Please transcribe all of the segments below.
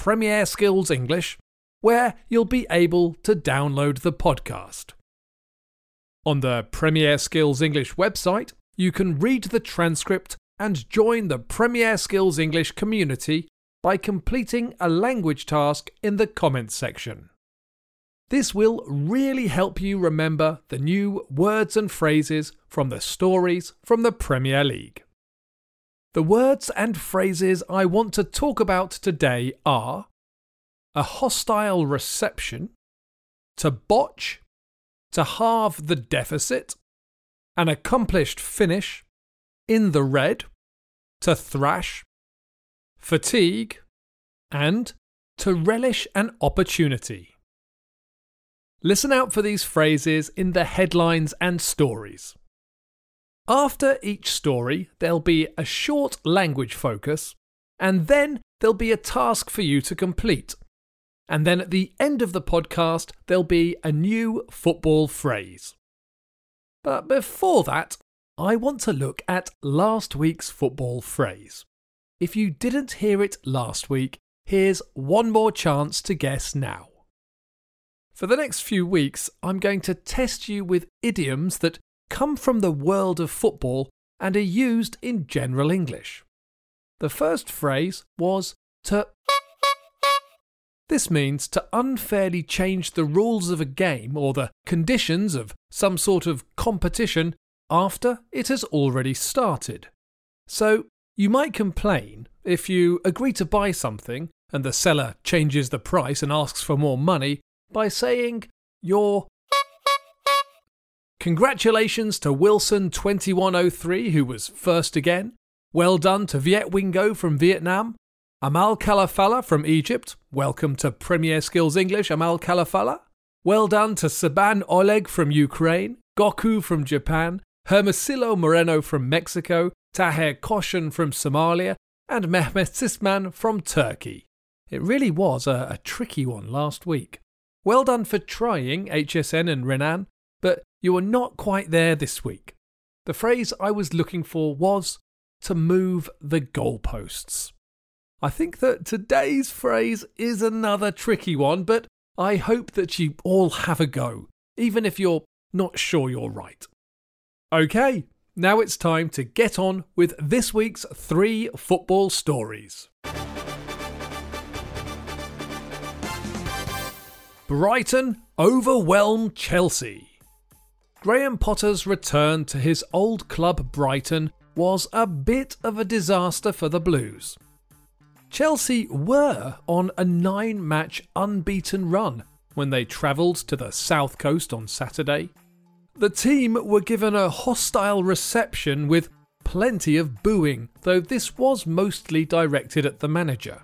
Premier Skills English, where you'll be able to download the podcast. On the Premier Skills English website, you can read the transcript and join the Premier Skills English community by completing a language task in the comments section. This will really help you remember the new words and phrases from the stories from the Premier League. The words and phrases I want to talk about today are a hostile reception, to botch, to halve the deficit, an accomplished finish, in the red, to thrash, fatigue, and to relish an opportunity. Listen out for these phrases in the headlines and stories. After each story, there'll be a short language focus, and then there'll be a task for you to complete. And then at the end of the podcast, there'll be a new football phrase. But before that, I want to look at last week's football phrase. If you didn't hear it last week, here's one more chance to guess now. For the next few weeks, I'm going to test you with idioms that come from the world of football and are used in general English. The first phrase was to. This means to unfairly change the rules of a game or the conditions of some sort of competition after it has already started. So, you might complain if you agree to buy something and the seller changes the price and asks for more money by saying you're Congratulations to Wilson2103, who was first again. Well done to Viet Wingo from Vietnam. Amal Kalafala from Egypt. Welcome to Premier Skills English, Amal Kalafala. Well done to Saban Oleg from Ukraine. Goku from Japan. Hermosillo Moreno from Mexico. Taher Koshan from Somalia. And Mehmet Sisman from Turkey. It really was a, a tricky one last week. Well done for trying, HSN and Renan, but you are not quite there this week. The phrase I was looking for was to move the goalposts. I think that today's phrase is another tricky one, but I hope that you all have a go, even if you're not sure you're right. Okay, now it's time to get on with this week's three football stories. Brighton overwhelm Chelsea. Graham Potter's return to his old club Brighton was a bit of a disaster for the Blues. Chelsea were on a nine match unbeaten run when they travelled to the south coast on Saturday. The team were given a hostile reception with plenty of booing, though this was mostly directed at the manager.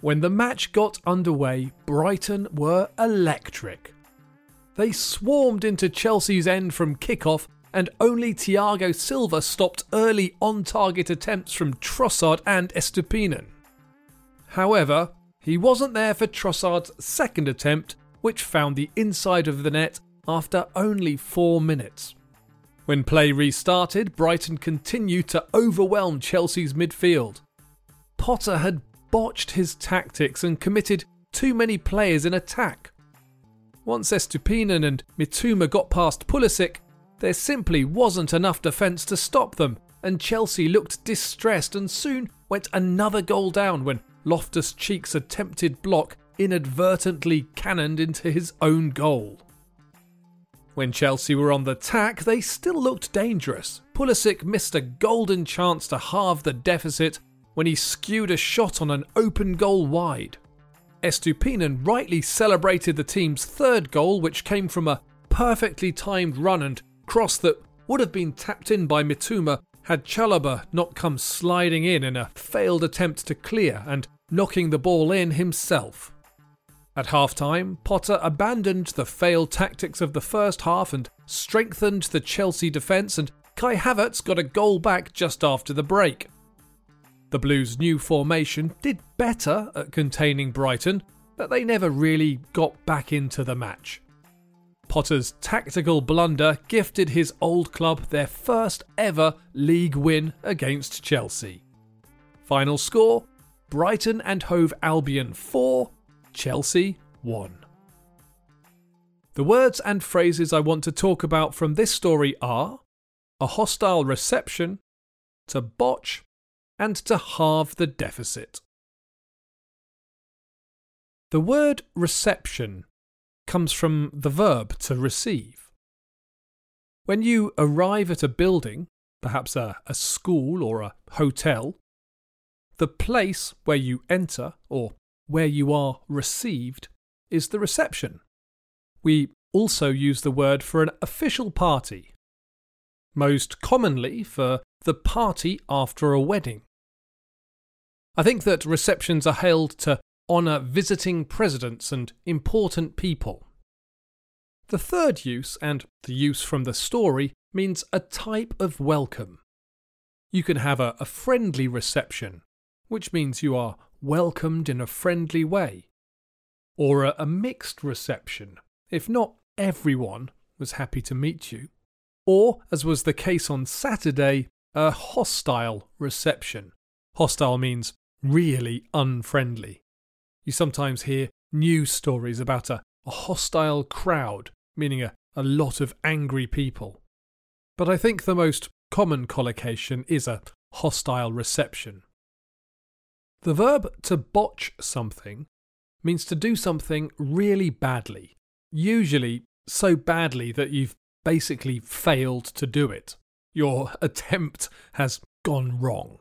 When the match got underway, Brighton were electric. They swarmed into Chelsea's end from kickoff, and only Thiago Silva stopped early on target attempts from Trossard and Estupinan. However, he wasn't there for Trossard's second attempt, which found the inside of the net after only four minutes. When play restarted, Brighton continued to overwhelm Chelsea's midfield. Potter had botched his tactics and committed too many players in attack. Once Estupinan and Mitoma got past Pulisic, there simply wasn't enough defence to stop them, and Chelsea looked distressed and soon went another goal down when Loftus Cheek's attempted block inadvertently cannoned into his own goal. When Chelsea were on the tack, they still looked dangerous. Pulisic missed a golden chance to halve the deficit when he skewed a shot on an open goal wide. Estupinan rightly celebrated the team's third goal, which came from a perfectly timed run and cross that would have been tapped in by Mitoma had Chalobah not come sliding in in a failed attempt to clear and knocking the ball in himself. At half time, Potter abandoned the failed tactics of the first half and strengthened the Chelsea defence, and Kai Havertz got a goal back just after the break. The Blues' new formation did better at containing Brighton, but they never really got back into the match. Potter's tactical blunder gifted his old club their first ever league win against Chelsea. Final score Brighton and Hove Albion 4, Chelsea 1. The words and phrases I want to talk about from this story are a hostile reception, to botch, and to halve the deficit. The word reception comes from the verb to receive. When you arrive at a building, perhaps a, a school or a hotel, the place where you enter or where you are received is the reception. We also use the word for an official party, most commonly for the party after a wedding. I think that receptions are held to honour visiting presidents and important people. The third use, and the use from the story, means a type of welcome. You can have a, a friendly reception, which means you are welcomed in a friendly way, or a, a mixed reception, if not everyone was happy to meet you, or, as was the case on Saturday, a hostile reception. Hostile means really unfriendly. You sometimes hear news stories about a, a hostile crowd, meaning a, a lot of angry people. But I think the most common collocation is a hostile reception. The verb to botch something means to do something really badly, usually so badly that you've basically failed to do it. Your attempt has gone wrong.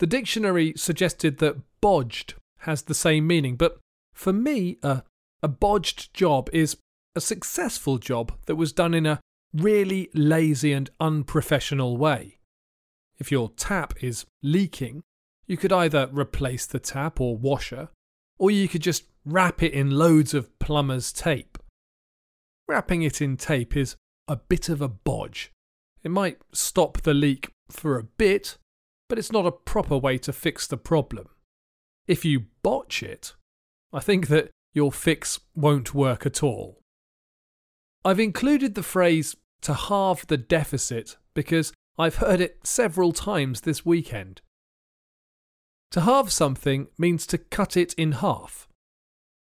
The dictionary suggested that bodged has the same meaning, but for me, a, a bodged job is a successful job that was done in a really lazy and unprofessional way. If your tap is leaking, you could either replace the tap or washer, or you could just wrap it in loads of plumber's tape. Wrapping it in tape is a bit of a bodge. It might stop the leak for a bit, but it's not a proper way to fix the problem. If you botch it, I think that your fix won't work at all. I've included the phrase to halve the deficit because I've heard it several times this weekend. To halve something means to cut it in half.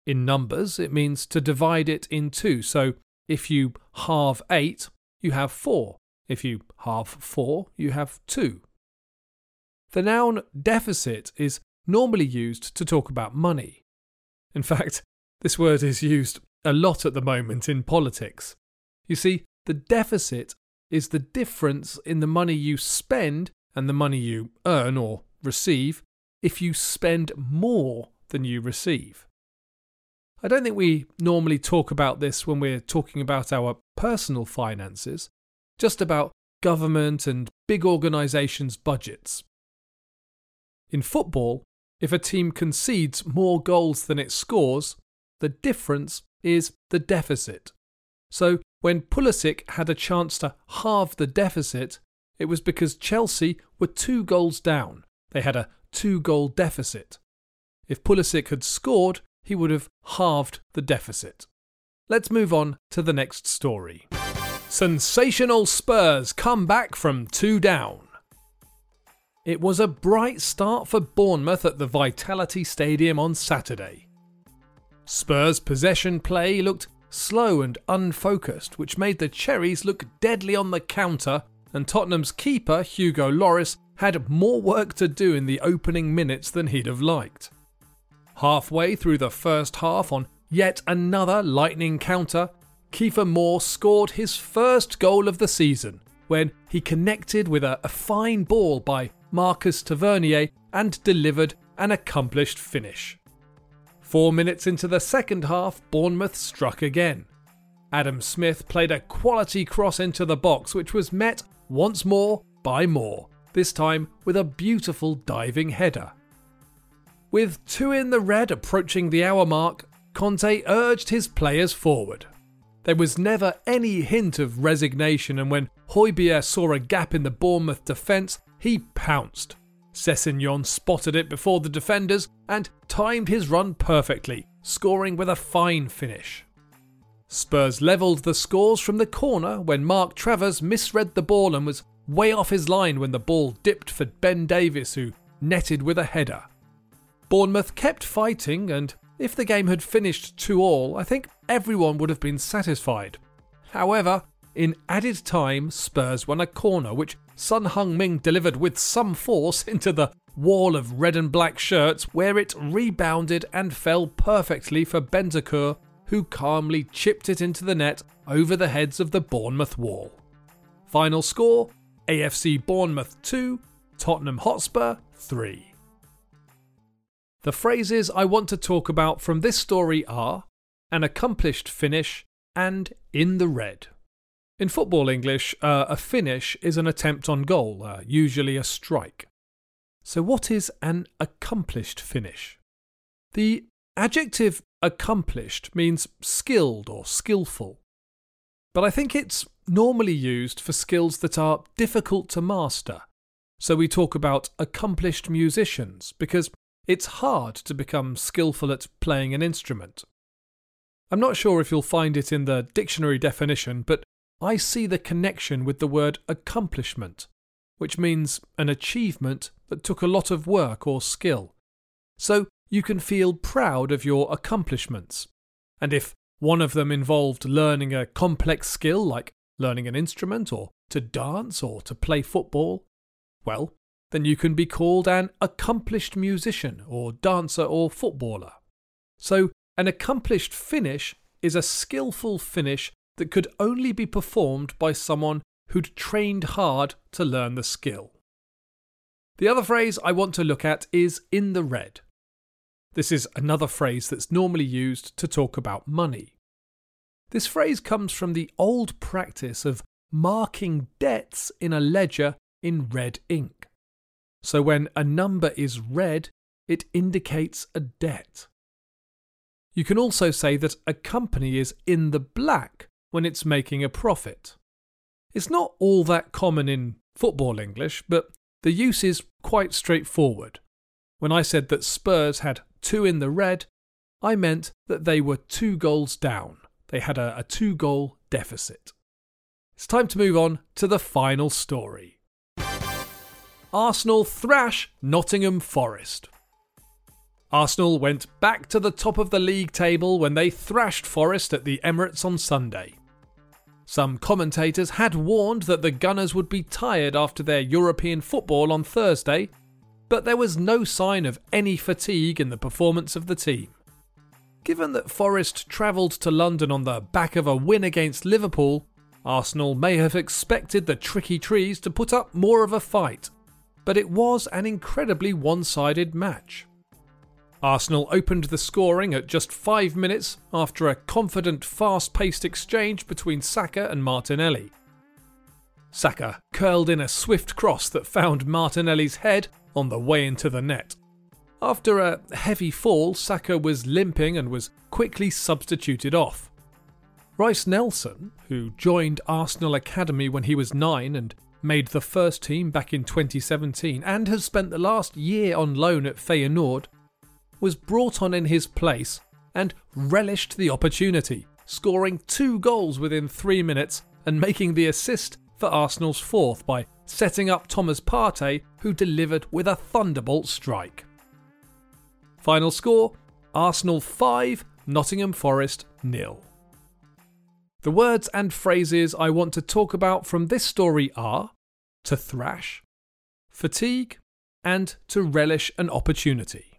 In numbers, it means to divide it in two. So if you halve 8, you have 4. If you halve 4, you have 2. The noun deficit is normally used to talk about money. In fact, this word is used a lot at the moment in politics. You see, the deficit is the difference in the money you spend and the money you earn or receive if you spend more than you receive. I don't think we normally talk about this when we're talking about our personal finances, just about government and big organisations' budgets. In football, if a team concedes more goals than it scores, the difference is the deficit. So when Pulisic had a chance to halve the deficit, it was because Chelsea were two goals down. They had a two goal deficit. If Pulisic had scored, he would have halved the deficit. Let's move on to the next story. Sensational Spurs come back from two down. It was a bright start for Bournemouth at the Vitality Stadium on Saturday. Spurs' possession play looked slow and unfocused, which made the Cherries look deadly on the counter, and Tottenham's keeper, Hugo Lloris, had more work to do in the opening minutes than he'd have liked. Halfway through the first half, on yet another lightning counter, Kiefer Moore scored his first goal of the season when he connected with a, a fine ball by Marcus Tavernier and delivered an accomplished finish. Four minutes into the second half, Bournemouth struck again. Adam Smith played a quality cross into the box, which was met once more by Moore, this time with a beautiful diving header. With two in the red approaching the hour mark, Conte urged his players forward. There was never any hint of resignation, and when Højbjerg saw a gap in the Bournemouth defence, he pounced. Sessegnon spotted it before the defenders and timed his run perfectly, scoring with a fine finish. Spurs levelled the scores from the corner when Mark Travers misread the ball and was way off his line when the ball dipped for Ben Davies, who netted with a header. Bournemouth kept fighting, and if the game had finished 2 all, I think everyone would have been satisfied. However, in added time, Spurs won a corner which Son Heung-min delivered with some force into the wall of red and black shirts, where it rebounded and fell perfectly for Bentancur, who calmly chipped it into the net over the heads of the Bournemouth wall. Final score AFC Bournemouth 2, Tottenham Hotspur 3. The phrases I want to talk about from this story are an accomplished finish and in the red. In football English, uh, a finish is an attempt on goal, uh, usually a strike. So, what is an accomplished finish? The adjective accomplished means skilled or skillful. But I think it's normally used for skills that are difficult to master. So we talk about accomplished musicians because it's hard to become skillful at playing an instrument. I'm not sure if you'll find it in the dictionary definition, but I see the connection with the word accomplishment, which means an achievement that took a lot of work or skill. So you can feel proud of your accomplishments. And if one of them involved learning a complex skill like learning an instrument or to dance or to play football, well, then you can be called an accomplished musician or dancer or footballer. So, an accomplished finish is a skillful finish that could only be performed by someone who'd trained hard to learn the skill. The other phrase I want to look at is in the red. This is another phrase that's normally used to talk about money. This phrase comes from the old practice of marking debts in a ledger in red ink. So when a number is red, it indicates a debt. You can also say that a company is in the black when it's making a profit. It's not all that common in football English, but the use is quite straightforward. When I said that Spurs had two in the red, I meant that they were two goals down. They had a, a two goal deficit. It's time to move on to the final story. Arsenal thrash Nottingham Forest. Arsenal went back to the top of the league table when they thrashed Forest at the Emirates on Sunday. Some commentators had warned that the Gunners would be tired after their European football on Thursday, but there was no sign of any fatigue in the performance of the team. Given that Forest travelled to London on the back of a win against Liverpool, Arsenal may have expected the tricky trees to put up more of a fight but it was an incredibly one sided match. Arsenal opened the scoring at just five minutes after a confident, fast paced exchange between Saka and Martinelli. Saka curled in a swift cross that found Martinelli's head on the way into the net. After a heavy fall, Saka was limping and was quickly substituted off. Reiss Nelson, who joined Arsenal Academy when he was nine and made the first team back in 2017 and has spent the last year on loan at Feyenoord, was brought on in his place and relished the opportunity, scoring two goals within three minutes and making the assist for Arsenal's fourth by setting up Thomas Partey, who delivered with a thunderbolt strike. Final score Arsenal 5, Nottingham Forest nil. The words and phrases I want to talk about from this story are to thrash, fatigue, and to relish an opportunity.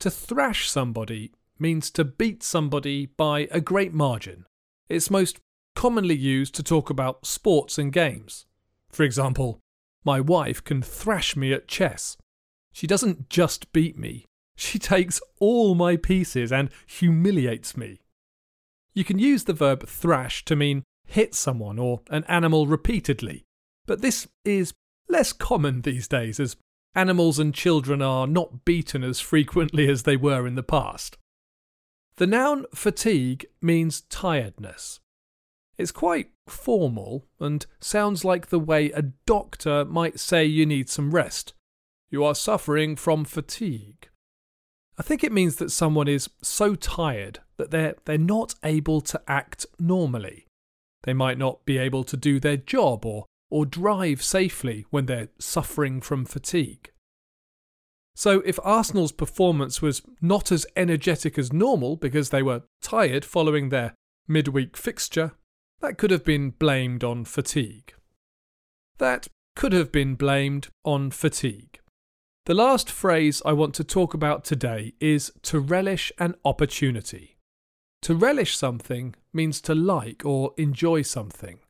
To thrash somebody means to beat somebody by a great margin. It's most commonly used to talk about sports and games. For example, my wife can thrash me at chess. She doesn't just beat me, she takes all my pieces and humiliates me. You can use the verb thrash to mean hit someone or an animal repeatedly, but this is less common these days as animals and children are not beaten as frequently as they were in the past. The noun fatigue means tiredness. It's quite formal and sounds like the way a doctor might say you need some rest. You are suffering from fatigue. I think it means that someone is so tired that they're, they're not able to act normally. They might not be able to do their job or, or drive safely when they're suffering from fatigue. So, if Arsenal's performance was not as energetic as normal because they were tired following their midweek fixture, that could have been blamed on fatigue. That could have been blamed on fatigue. The last phrase I want to talk about today is to relish an opportunity. To relish something means to like or enjoy something.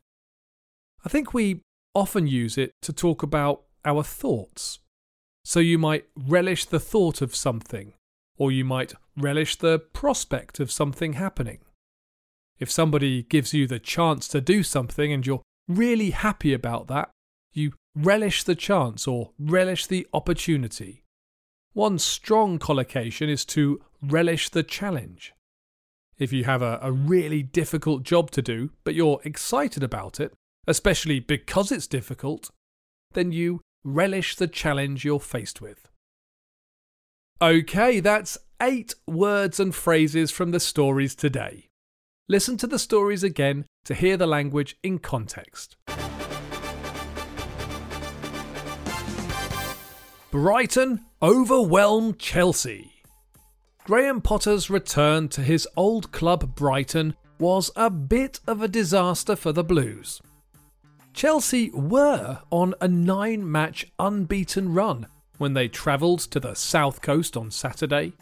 I think we often use it to talk about our thoughts. So you might relish the thought of something, or you might relish the prospect of something happening. If somebody gives you the chance to do something and you're really happy about that, you relish the chance or relish the opportunity. One strong collocation is to relish the challenge. If you have a, a really difficult job to do, but you're excited about it, especially because it's difficult, then you relish the challenge you're faced with. Okay, that's eight words and phrases from the stories today. Listen to the stories again to hear the language in context. Brighton overwhelmed Chelsea. Graham Potter's return to his old club Brighton was a bit of a disaster for the Blues. Chelsea were on a nine match unbeaten run when they travelled to the south coast on Saturday.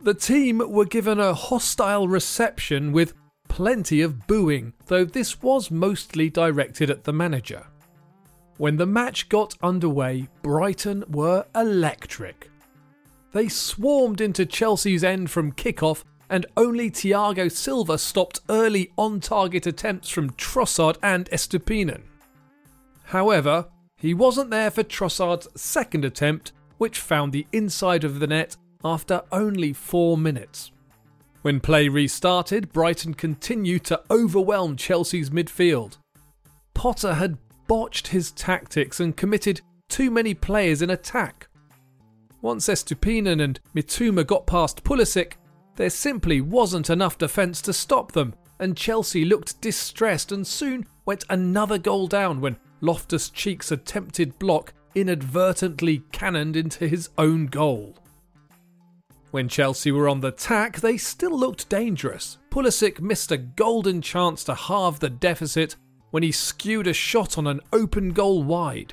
The team were given a hostile reception with plenty of booing, though this was mostly directed at the manager. When the match got underway, Brighton were electric. They swarmed into Chelsea's end from kickoff, and only Thiago Silva stopped early on target attempts from Trossard and Estupiñán. However, he wasn't there for Trossard's second attempt, which found the inside of the net after only four minutes. When play restarted, Brighton continued to overwhelm Chelsea's midfield. Potter had botched his tactics and committed too many players in attack. Once Estupiñán and Mitoma got past Pulisic, there simply wasn't enough defence to stop them, and Chelsea looked distressed and soon went another goal down when Loftus Cheek's attempted block inadvertently cannoned into his own goal. When Chelsea were on the tack, they still looked dangerous. Pulisic missed a golden chance to halve the deficit when he skewed a shot on an open goal wide.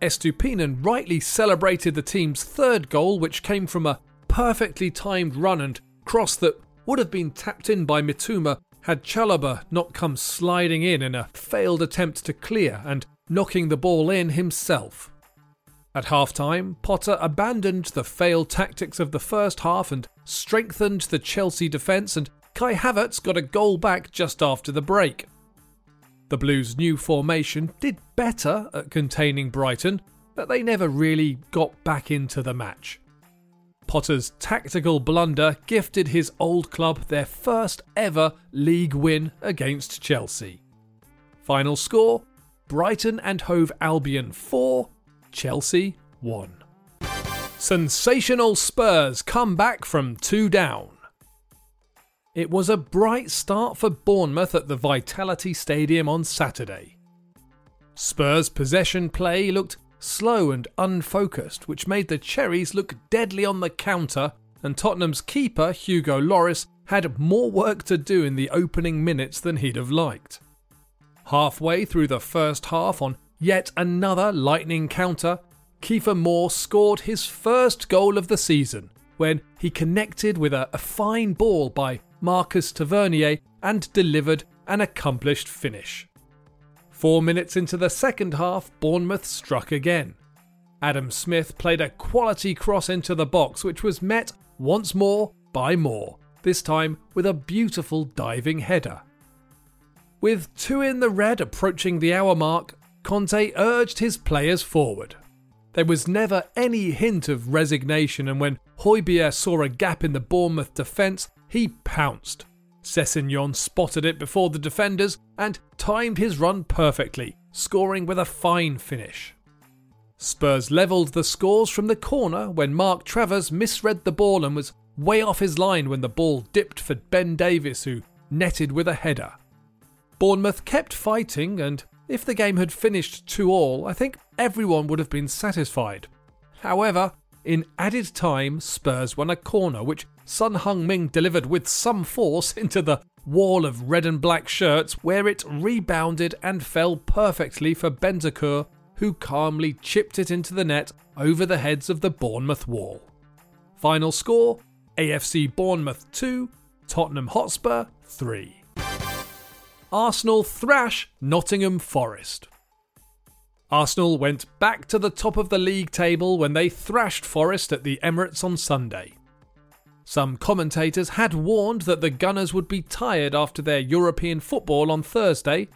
Estupiñán rightly celebrated the team's third goal, which came from a perfectly timed run and cross that would have been tapped in by Mitoma had Chalobah not come sliding in in a failed attempt to clear and knocking the ball in himself. At halftime, Potter abandoned the failed tactics of the first half and strengthened the Chelsea defence, and Kai Havertz got a goal back just after the break. The Blues' new formation did better at containing Brighton, but they never really got back into the match. Potter's tactical blunder gifted his old club their first ever league win against Chelsea. Final score Brighton and Hove Albion 4, Chelsea 1. Sensational Spurs come back from two down. It was a bright start for Bournemouth at the Vitality Stadium on Saturday. Spurs' possession play looked slow and unfocused, which made the Cherries look deadly on the counter, and Tottenham's keeper, Hugo Lloris, had more work to do in the opening minutes than he'd have liked. Halfway through the first half, on Yet another lightning counter. Kiefer Moore scored his first goal of the season when he connected with a, a fine ball by Marcus Tavernier and delivered an accomplished finish. Four minutes into the second half, Bournemouth struck again. Adam Smith played a quality cross into the box, which was met once more by Moore, this time with a beautiful diving header. With two in the red approaching the hour mark, Conte urged his players forward. There was never any hint of resignation, and when Højbjerg saw a gap in the Bournemouth defence, he pounced. Sessegnon spotted it before the defenders and timed his run perfectly, scoring with a fine finish. Spurs levelled the scores from the corner when Mark Travers misread the ball and was way off his line when the ball dipped for Ben Davies, who netted with a header. Bournemouth kept fighting, and if the game had finished 2 all, I think everyone would have been satisfied. However, in added time, Spurs won a corner which Son Heung-min delivered with some force into the wall of red and black shirts, where it rebounded and fell perfectly for Bentancur, who calmly chipped it into the net over the heads of the Bournemouth wall. Final score AFC Bournemouth 2, Tottenham Hotspur 3. Arsenal thrash Nottingham Forest. Arsenal went back to the top of the league table when they thrashed Forest at the Emirates on Sunday. Some commentators had warned that the Gunners would be tired after their European football on Thursday,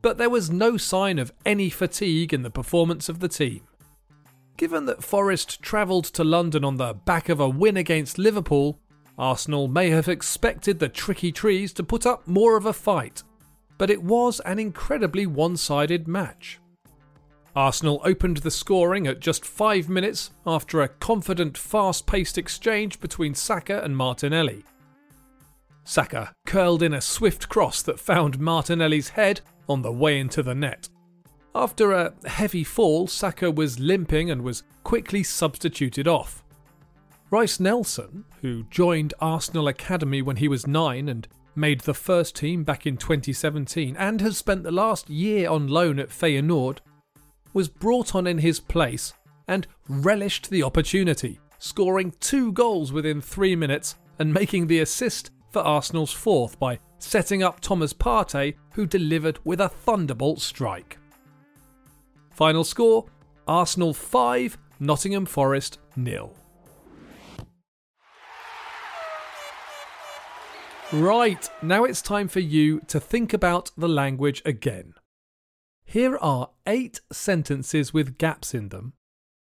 but there was no sign of any fatigue in the performance of the team. Given that Forest travelled to London on the back of a win against Liverpool, Arsenal may have expected the tricky trees to put up more of a fight but it was an incredibly one sided match. Arsenal opened the scoring at just five minutes after a confident, fast paced exchange between Saka and Martinelli. Saka curled in a swift cross that found Martinelli's head on the way into the net. After a heavy fall, Saka was limping and was quickly substituted off. Reiss Nelson, who joined Arsenal Academy when he was nine and made the first team back in 2017 and has spent the last year on loan at Feyenoord, was brought on in his place and relished the opportunity, scoring two goals within three minutes and making the assist for Arsenal's fourth by setting up Thomas Partey, who delivered with a thunderbolt strike. Final score Arsenal 5, Nottingham Forest nil. Right, now it's time for you to think about the language again. Here are eight sentences with gaps in them,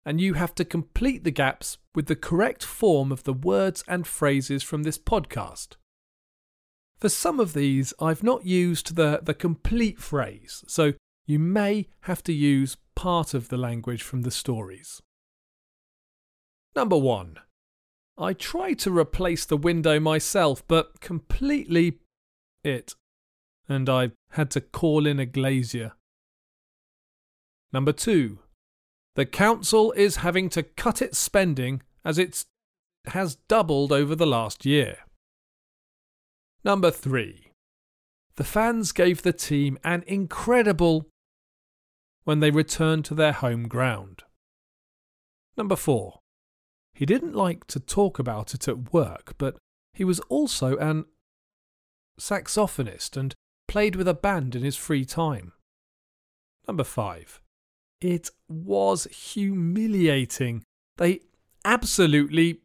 and you have to complete the gaps with the correct form of the words and phrases from this podcast. For some of these, I've not used the, the complete phrase, so you may have to use part of the language from the stories. Number one I tried to replace the window myself, but completely it, and I had to call in a glazier. Number two, the council is having to cut its spending as it has doubled over the last year. Number three, the fans gave the team an incredible when they returned to their home ground. Number four, he didn't like to talk about it at work, but he was also an saxophonist and played with a band in his free time. Number five. It was humiliating. They absolutely.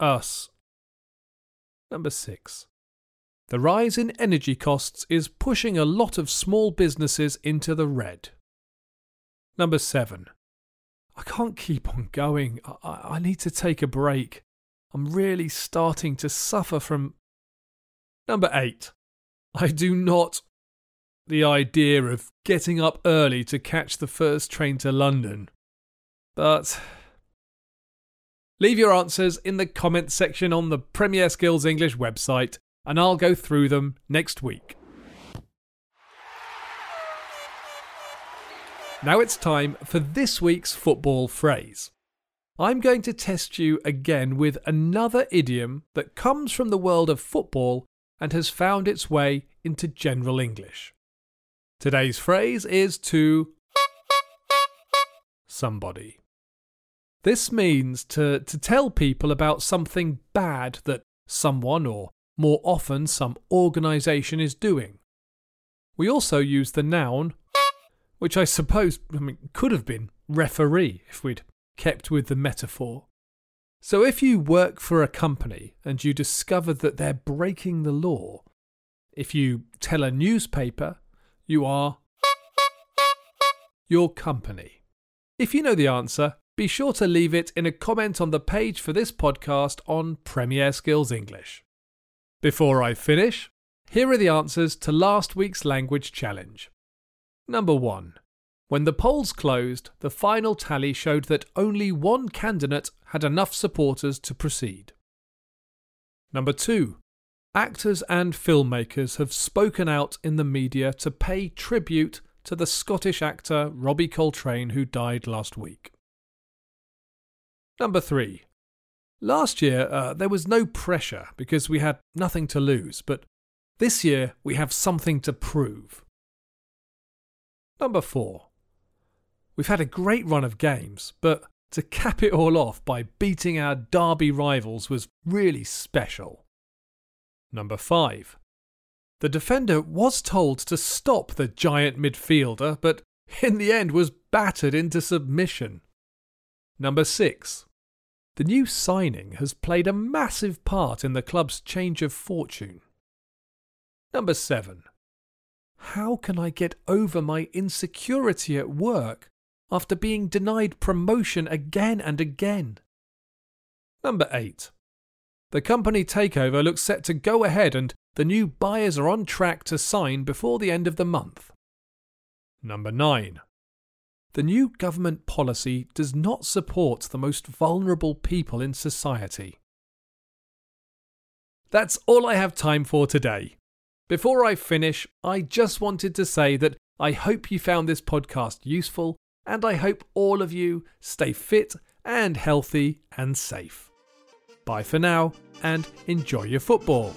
us. Number six. The rise in energy costs is pushing a lot of small businesses into the red. Number seven. I can't keep on going. I, I need to take a break. I'm really starting to suffer from. Number eight. I do not. The idea of getting up early to catch the first train to London. But. Leave your answers in the comments section on the Premier Skills English website, and I'll go through them next week. Now it's time for this week's football phrase. I'm going to test you again with another idiom that comes from the world of football and has found its way into general English. Today's phrase is to somebody. This means to, to tell people about something bad that someone or more often some organisation is doing. We also use the noun which I suppose I mean, could have been referee if we'd kept with the metaphor. So if you work for a company and you discover that they're breaking the law, if you tell a newspaper, you are your company. If you know the answer, be sure to leave it in a comment on the page for this podcast on Premier Skills English. Before I finish, here are the answers to last week's language challenge. Number 1. When the polls closed, the final tally showed that only one candidate had enough supporters to proceed. Number 2. Actors and filmmakers have spoken out in the media to pay tribute to the Scottish actor Robbie Coltrane who died last week. Number 3. Last year, uh, there was no pressure because we had nothing to lose, but this year we have something to prove. Number 4. We've had a great run of games, but to cap it all off by beating our derby rivals was really special. Number 5. The defender was told to stop the giant midfielder, but in the end was battered into submission. Number 6. The new signing has played a massive part in the club's change of fortune. Number 7. How can I get over my insecurity at work after being denied promotion again and again? Number 8. The company takeover looks set to go ahead and the new buyers are on track to sign before the end of the month. Number 9. The new government policy does not support the most vulnerable people in society. That's all I have time for today. Before I finish, I just wanted to say that I hope you found this podcast useful and I hope all of you stay fit and healthy and safe. Bye for now and enjoy your football.